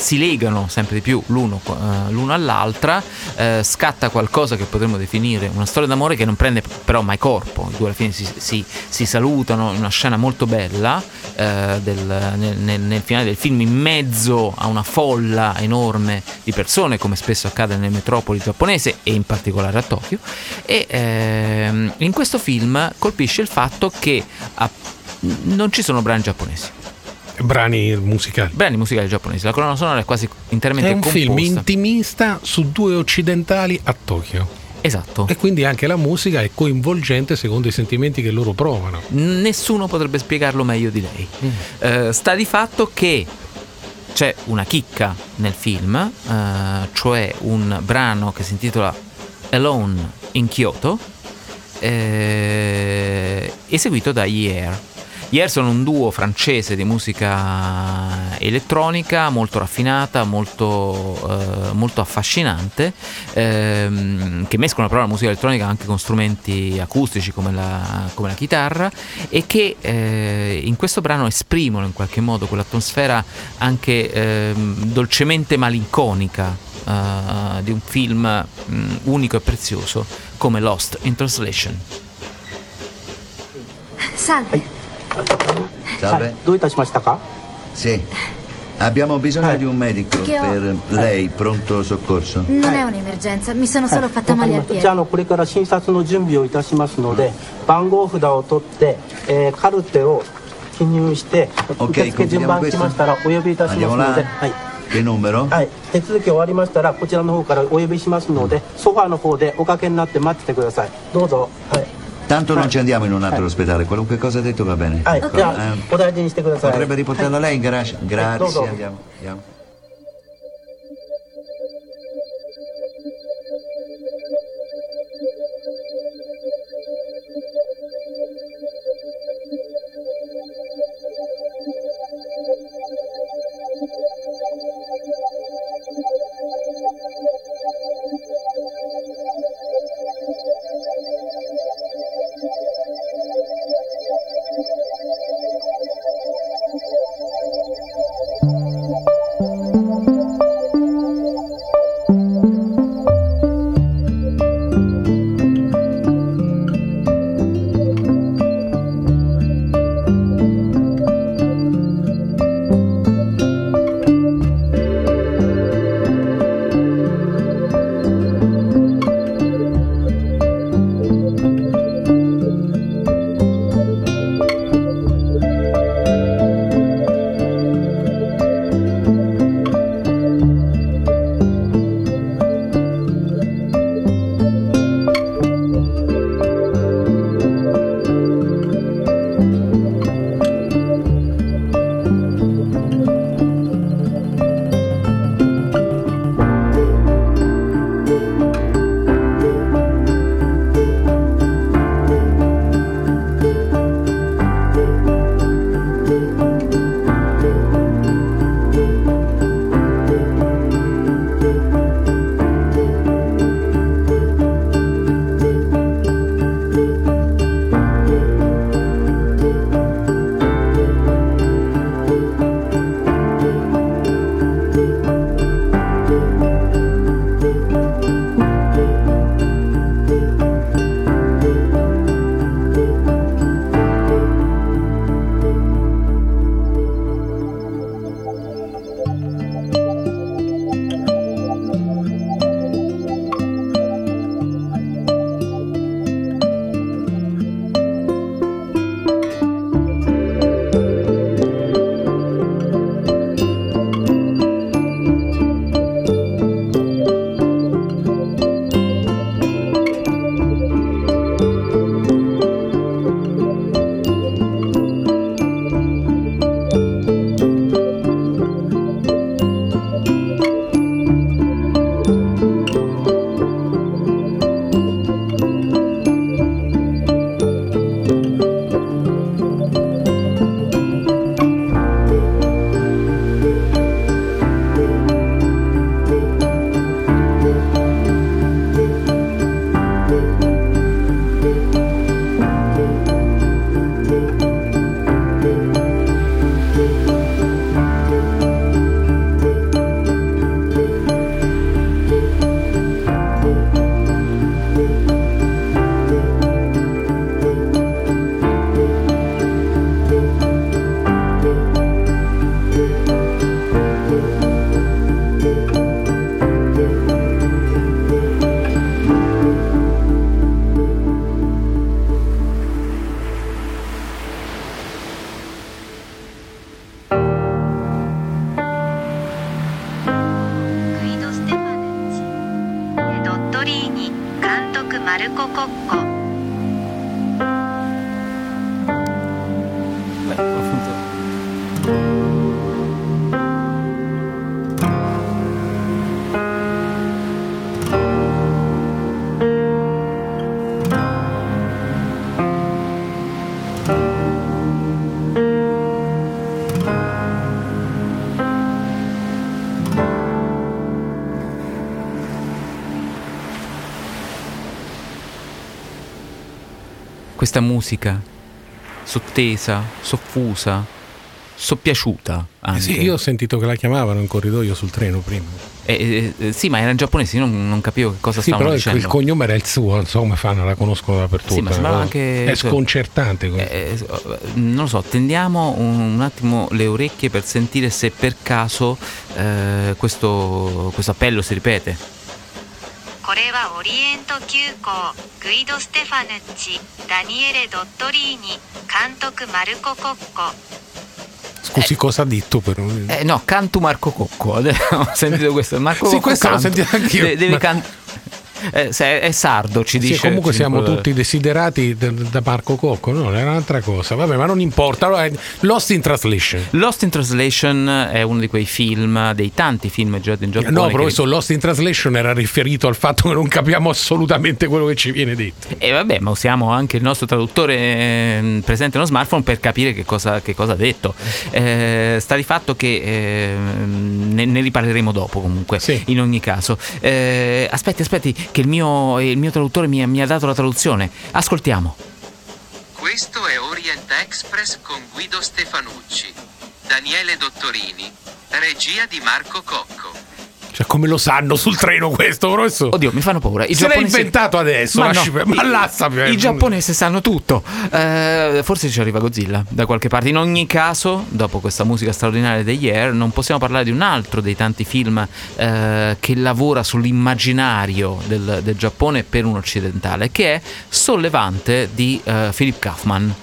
si legano sempre di più l'uno, eh, l'uno all'altra, eh, scatta qualcosa che potremmo definire una storia d'amore che non prende però mai corpo, i due alla fine si, si- si salutano in una scena molto bella eh, del- nel, nel- nel finale del film in mezzo a una folla enorme di persone come spesso accade nelle metropoli giapponese e in particolare a Tokyo. E ehm, in questo film colpisce il fatto che ah, non ci sono brani giapponesi Brani musicali. brani musicali giapponesi la colonna sonora è quasi interamente È un film composta. intimista su due occidentali a Tokyo. esatto E quindi anche la musica è coinvolgente secondo i sentimenti che loro provano. nessuno potrebbe spiegarlo meglio di lei. Eh, sta di fatto che c'è una chicca nel film, eh, cioè un brano che si intitola Alone in Kyoto, eh, eseguito da Year. Year sono un duo francese di musica elettronica molto raffinata, molto, eh, molto affascinante, ehm, che mescolano però la musica elettronica anche con strumenti acustici come la, come la chitarra e che eh, in questo brano esprimono in qualche modo quell'atmosfera anche ehm, dolcemente malinconica eh, di un film mm, unico e prezioso come Lost in Translation. Salve. Salve. どういたしましたか Sì. Abbiamo bisogno di un medico Che ho- per lei, pronto soccorso. Non è un'emergenza, mi sono solo fatta male り al piede. じゃああのこれから診察の準備をいたしますので番号札を取って、えーカルテを記入して受付順番来ましたらお呼びいたしますので.はい、Che numero? はい、手続き終わりましたらこちらの方からお呼びしますのでソファーの方でおかけになって待っててくださいどうぞはい Tanto non ci andiamo in un altro ospedale, qualunque cosa ha detto va bene. Ecco, eh, potrebbe riportarla lei in garage? Grazie, andiamo. andiamo. ルココッコ。Questa musica sottesa, soffusa, soppiaciuta anche. Sì, io ho sentito che la chiamavano in corridoio sul treno prima. Eh, eh, sì, ma era in giapponese, io non, non capivo che cosa Sì, stavano però il, dicendo. il cognome era il suo, insomma, fanno, la conoscono dappertutto. Sì, ma sembrava no? anche- È sconcertante. questo. Eh, eh, non lo so, tendiamo un, un attimo le orecchie per sentire se per caso eh, questo, questo appello si ripete. これはオリエント急行グイド・ステファヌッチダニエレ・ドットリーニ監督マルコ・コッコ Scusi, cosa ha detto? Per... Eh no, cantu Marco Cocco. Ho sentito questo. Marco Sì, Cocco questo l'ho cantu. sentito anch'io. De- deve Ma- can- eh, è sardo, ci Sì, dice. comunque siamo tutti desiderati da, Marco Cocco, no? Era un'altra cosa. Vabbè, ma non importa. Allora, Lost in Translation. Lost in Translation è uno di quei film, dei tanti film girati in Giappone. No, che- però questo Lost in Translation era riferito al fatto che non capiamo assolutamente quello che ci viene detto. E vabbè, ma usiamo anche il nostro traduttore eh, presente nello smartphone per capire che cosa, che cosa ha detto. Eh, sta di fatto che eh, ne, ne riparleremo dopo comunque, in ogni caso. Eh, aspetti, aspetti, che il mio, il mio traduttore mi, mi ha dato la traduzione. Ascoltiamo. Questo è Orient Express con Guido Stefanucci. Daniele Dottorini. Regia di Marco Cocco. Cioè, come lo sanno sul treno questo, professore? Oddio, mi fanno paura. I Se l'ha giapponesi- inventato adesso, Ma, lasci no, ma sta- I giapponesi sanno tutto. Eh, forse ci arriva Godzilla da qualche parte. In ogni caso, dopo questa musica straordinaria degli Air, non possiamo parlare di un altro dei tanti film eh, che lavora sull'immaginario del, del Giappone per un occidentale, che è Sollevante di eh, Philip Kaufman.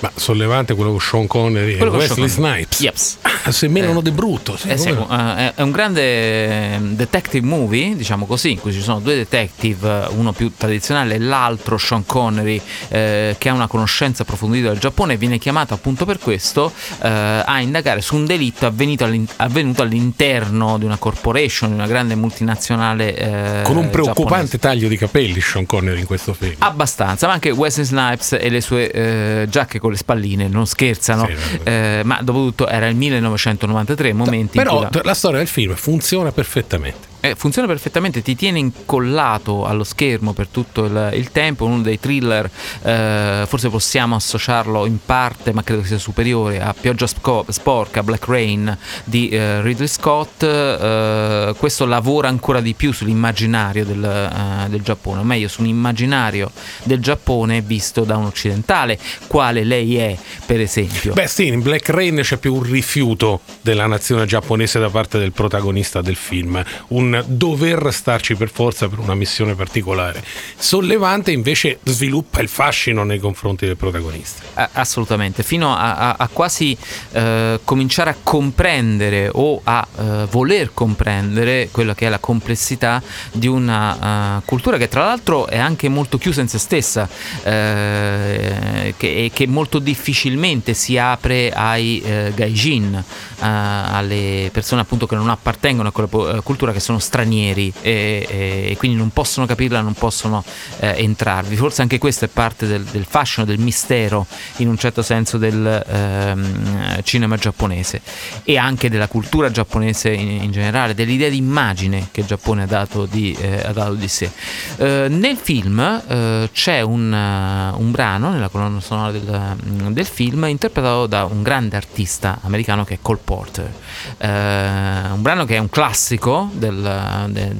Ma sollevante quello con Sean Connery e Quello con Wesley. Snipes. Yeps. Ah, se menano di brutto. sì, Eh sì, eh, è un grande eh, detective movie, diciamo così, in cui ci sono due detective, eh, uno più tradizionale e l'altro Sean Connery, eh, che ha una conoscenza approfondita del Giappone e viene chiamato appunto per questo eh, a indagare su un delitto avvenuto, all'in- avvenuto all'interno di una corporation, di una grande multinazionale. eh, Con un giapponese. preoccupante taglio di capelli Sean Connery in questo film. Abbastanza, ma anche Wesley Snipes e le sue eh, giacche con le spalline non scherzano, eh, ma dopo tutto era il 1993, momenti in Però cui la- la storia del film funziona perfettamente. Eh, funziona perfettamente, ti tiene incollato allo schermo per tutto il, il tempo, uno dei thriller, eh, forse possiamo associarlo in parte, ma credo sia superiore a Pioggia Sporca, Black Rain di eh, Ridley Scott, eh, questo lavora ancora di più sull'immaginario del, eh, del Giappone, o meglio su un immaginario del Giappone visto da un occidentale, quale lei è per esempio. Beh, sì, in Black Rain c'è più un rifiuto della nazione giapponese da parte del protagonista del film, un dover starci per forza per una missione particolare. Sollevante invece sviluppa il fascino nei confronti del protagonista. Assolutamente, fino a, a- a quasi eh, cominciare a comprendere o a eh, voler comprendere quella che è la complessità di una eh, cultura che tra l'altro è anche molto chiusa in se stessa, eh, che, che molto difficilmente si apre ai eh, gaijin, eh, alle persone appunto che non appartengono a quella cultura, che sono stranieri e, e- quindi non possono capirla, non possono eh, entrarvi. Forse anche questo è parte del, del fascino, del mistero in un certo senso del ehm, cinema giapponese e anche della cultura giapponese in, in generale, dell'idea di immagine che il Giappone ha dato di, eh, ha dato di sé. Eh, nel film eh, c'è un, eh, un brano nella colonna sonora del, del film interpretato da un grande artista americano che è Cole Porter. Eh, un brano che è un classico del, del-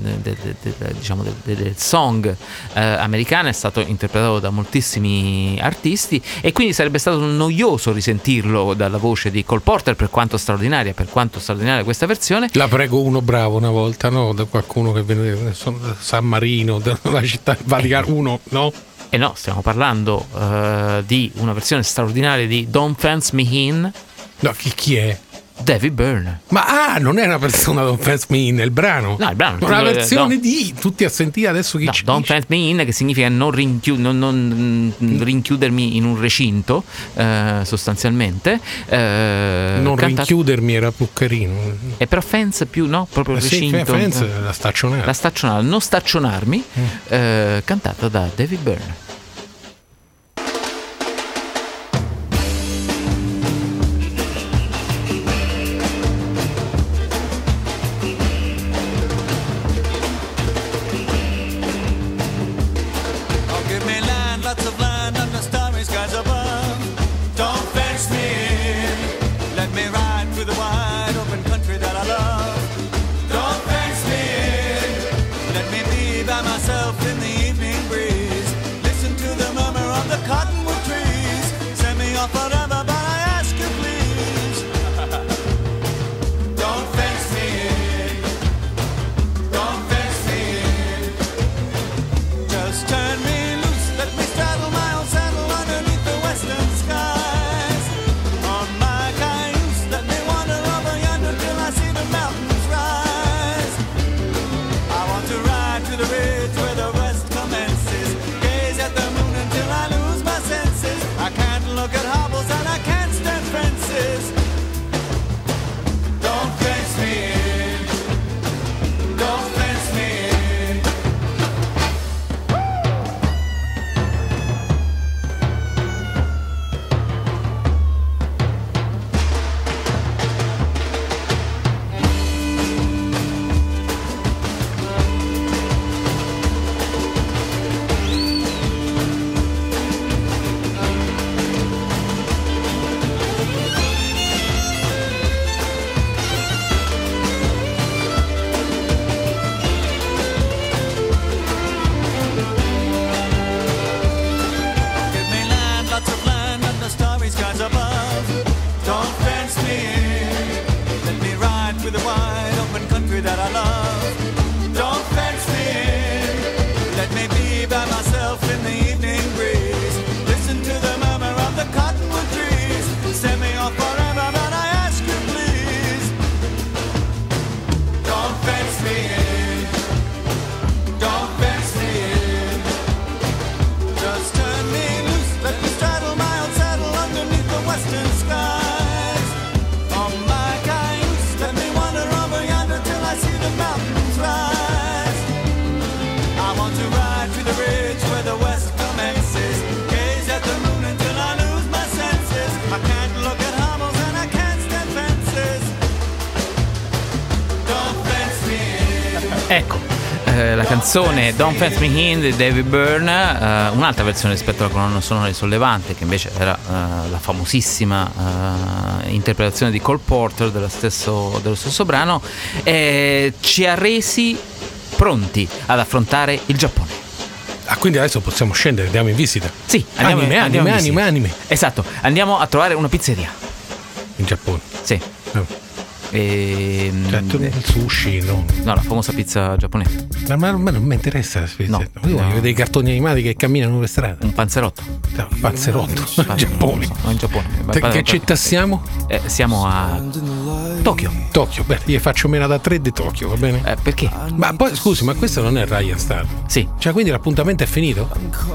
diciamo song eh, americano, è stato interpretato da moltissimi artisti e quindi sarebbe stato noioso risentirlo dalla voce di Cole Porter per quanto straordinaria, per quanto straordinaria questa versione. La prego uno bravo una volta, no? Da qualcuno che viene da San Marino, dalla città del Vaticano, uno, no? E no, stiamo parlando eh, di una versione straordinaria di Don't Fence Me In. No, chi, chi è? David Byrne. Ma ah, non è una persona Don't Fence Me In, è il brano. No, il brano. Una Eh, versione no. di tutti a sentire adesso chi No, ci don't fence me in, che significa non, rinchiu- non- non, mm, rinchiudermi in un recinto, eh, sostanzialmente. Eh, Non canta- rinchiudermi era più carino. E però fence più, no? Proprio il Eh sì, recinto. fence eh, la staccionata. La staccionata, non staccionarmi, Mm. eh, cantata da David Byrne. The wide open country that I love. Canzone Don't Fence Me In di David Byrne, eh, un'altra versione rispetto alla colonna sonora di Sollevante, che invece era eh, la famosissima eh, interpretazione di Cole Porter dello stesso, dello stesso brano, eh, ci ha resi pronti ad affrontare il Giappone. Ah, quindi adesso possiamo scendere, andiamo in visita. Sì, andiamo, anime, andiamo anime, in anime, visita. anime. Esatto, andiamo a trovare una pizzeria. In Giappone. Sì. E, Cioè, tu- il sushi, no. No, la famosa pizza giapponese. Ma, ma- ma non mi interessa la spesa. No, Io voglio no. vedere i cartoni animati che camminano per strada. Un panzerotto. No, un panzerotto. In Giappone. No, in Giappone. Te- che città siamo? Eh, siamo a Tokyo. Tokyo, beh, gli faccio meno da 3 di Tokyo, va bene? Eh, perché? Ma poi scusi, ma questo non è Ryan Star. Sì. Cioè, quindi l'appuntamento è finito?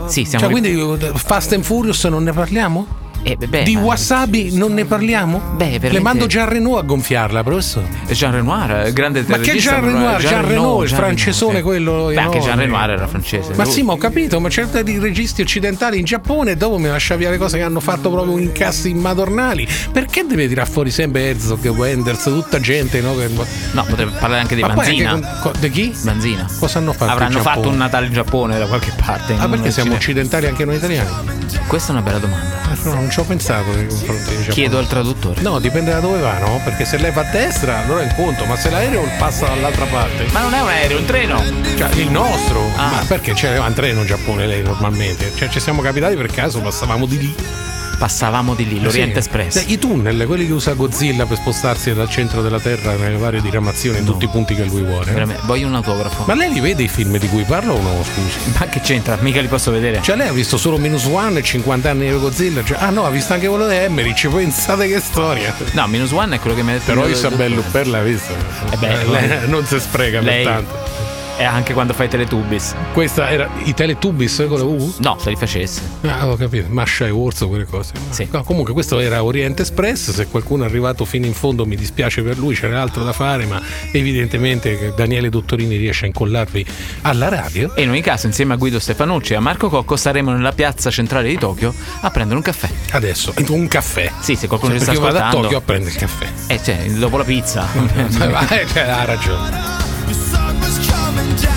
Sì, siamo Cioè, quindi Fast and Furious non ne parliamo? Eh, beh, Di ma- wasabi non ne parliamo? Beh, Le veramente- mando Jean Reno a gonfiarla, professore. Jean Renoir, grande Ma che Jean Renoir? Jean Reno, il Jean francesone sì. quello Beh, anche Jean. Renoir era francese. Ma Lui- sì, ma ho capito, ma certi registi occidentali in Giappone dopo mi lascia via le cose che hanno fatto proprio incassi madornali. Perché deve tirare fuori sempre Herzog, Wenders, tutta gente, no? Che... No, potrebbe parlare anche di Ma Manzina. anche con- co- di chi? Manzina. Cosa hanno fatto? Avranno fatto un Natale in Giappone da qualche parte. Ah, in perché siamo occidentali anche noi italiani? Questa è una bella domanda. No, non ci ho pensato nei confronti. Chiedo al traduttore. No, dipende da dove va, no? Perché se lei va a destra, allora è un conto, ma se l'aereo passa dall'altra parte. Ma non è un aereo, è un treno. Cioè, il nostro? Ah. Ma perché c'era in treno in Giappone lei normalmente? Cioè, ci siamo capitati per caso, passavamo di lì. Passavamo di lì, l'Oriente Sì. Express. Eh, I tunnel, quelli che usa Godzilla per spostarsi dal centro della Terra nelle varie diramazioni in tutti i punti che lui vuole. Veramente, voglio un autografo. Ma lei li vede i film di cui parlo o no? Scusi. Ma che c'entra? Mica li posso vedere. Cioè lei ha visto solo Minus One e 50 anni di Godzilla? Cioè, ah no, ha visto anche quello di Emmerich, pensate che storia. No, Minus One è quello che mi ha detto. Però Isabella Huppert l'ha visto. Eh beh, Eh, lei non si spreca lei- pertanto. E anche quando fai Teletubbies. Questa era i Teletubbies con la U? No, se li facesse. Ah, ho capito, Masha e Orso, quelle cose. No, comunque questo era Oriente Express, se qualcuno è arrivato fino in fondo mi dispiace per lui, c'era altro da fare, ma evidentemente Daniele Dottorini riesce a incollarvi alla radio. E in ogni caso, insieme a Guido Stefanucci e a Marco Cocco, saremo nella piazza centrale di Tokyo a prendere un caffè. Adesso, un caffè. Sì, se qualcuno Cioè, ci sta perché io vado a ascoltando. Tokyo a prendere il caffè. Eh, cioè, dopo la pizza. Ha ragione. The sun was coming down